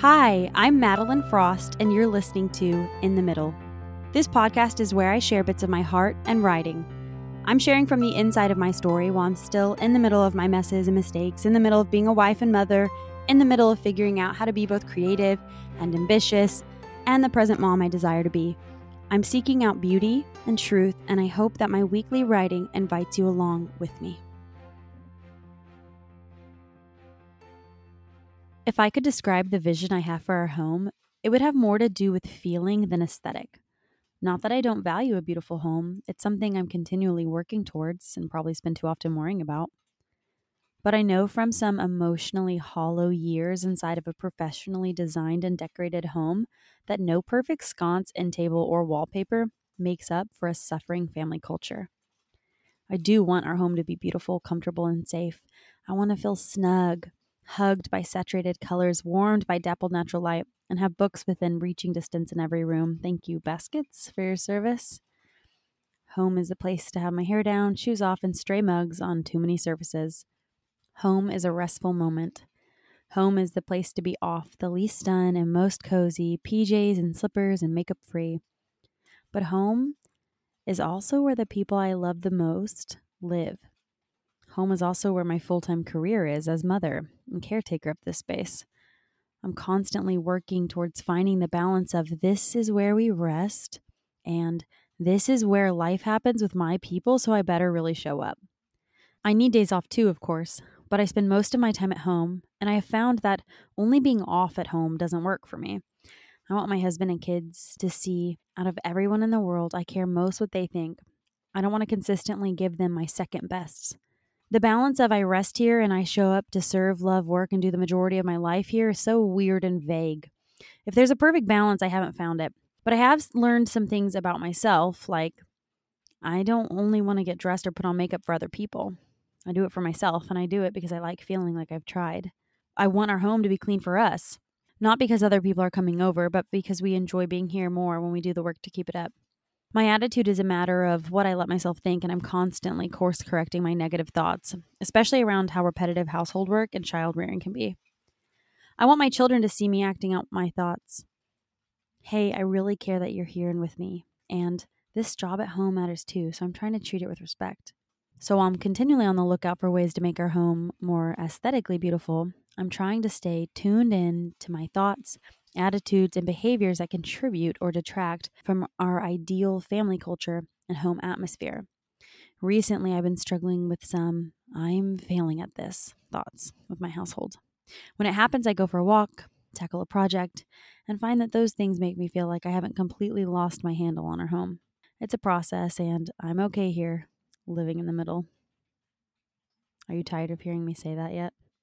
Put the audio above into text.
Hi, I'm Madeline Frost, and you're listening to In the Middle. This podcast is where I share bits of my heart and writing. I'm sharing from the inside of my story while I'm still in the middle of my messes and mistakes, in the middle of being a wife and mother, in the middle of figuring out how to be both creative and ambitious, and the present mom I desire to be. I'm seeking out beauty and truth, and I hope that my weekly writing invites you along with me. If I could describe the vision I have for our home, it would have more to do with feeling than aesthetic. Not that I don't value a beautiful home, it's something I'm continually working towards and probably spend too often worrying about. But I know from some emotionally hollow years inside of a professionally designed and decorated home that no perfect sconce, end table, or wallpaper makes up for a suffering family culture. I do want our home to be beautiful, comfortable, and safe. I want to feel snug, hugged by saturated colors, warmed by dappled natural light, and have books within reaching distance in every room. Thank you, Baskets, for your service. Home is a place to have my hair down, shoes off, and stray mugs on too many surfaces. Home is a restful moment. Home is the place to be off, the least done and most cozy, PJs and slippers and makeup free. But home is also where the people I love the most live. Home is also where my full time career is as mother and caretaker of this space. I'm constantly working towards finding the balance of this is where we rest and this is where life happens with my people, so I better really show up. I need days off too, of course, but I spend most of my time at home, and I have found that only being off at home doesn't work for me. I want my husband and kids to see out of everyone in the world, I care most what they think. I don't want to consistently give them my second bests. The balance of I rest here and I show up to serve, love, work, and do the majority of my life here is so weird and vague. If there's a perfect balance, I haven't found it. But I have learned some things about myself, like I don't only want to get dressed or put on makeup for other people. I do it for myself, and I do it because I like feeling like I've tried. I want our home to be clean for us, not because other people are coming over, but because we enjoy being here more when we do the work to keep it up. My attitude is a matter of what I let myself think, and I'm constantly course correcting my negative thoughts, especially around how repetitive household work and child rearing can be. I want my children to see me acting out my thoughts. Hey, I really care that you're here and with me, and this job at home matters too, so I'm trying to treat it with respect. So while I'm continually on the lookout for ways to make our home more aesthetically beautiful. I'm trying to stay tuned in to my thoughts attitudes, and behaviors that contribute or detract from our ideal family culture and home atmosphere. Recently, I've been struggling with some I'm failing at this thoughts with my household. When it happens, I go for a walk, tackle a project, and find that those things make me feel like I haven't completely lost my handle on our home. It's a process, and I'm okay here, living in the middle. Are you tired of hearing me say that yet?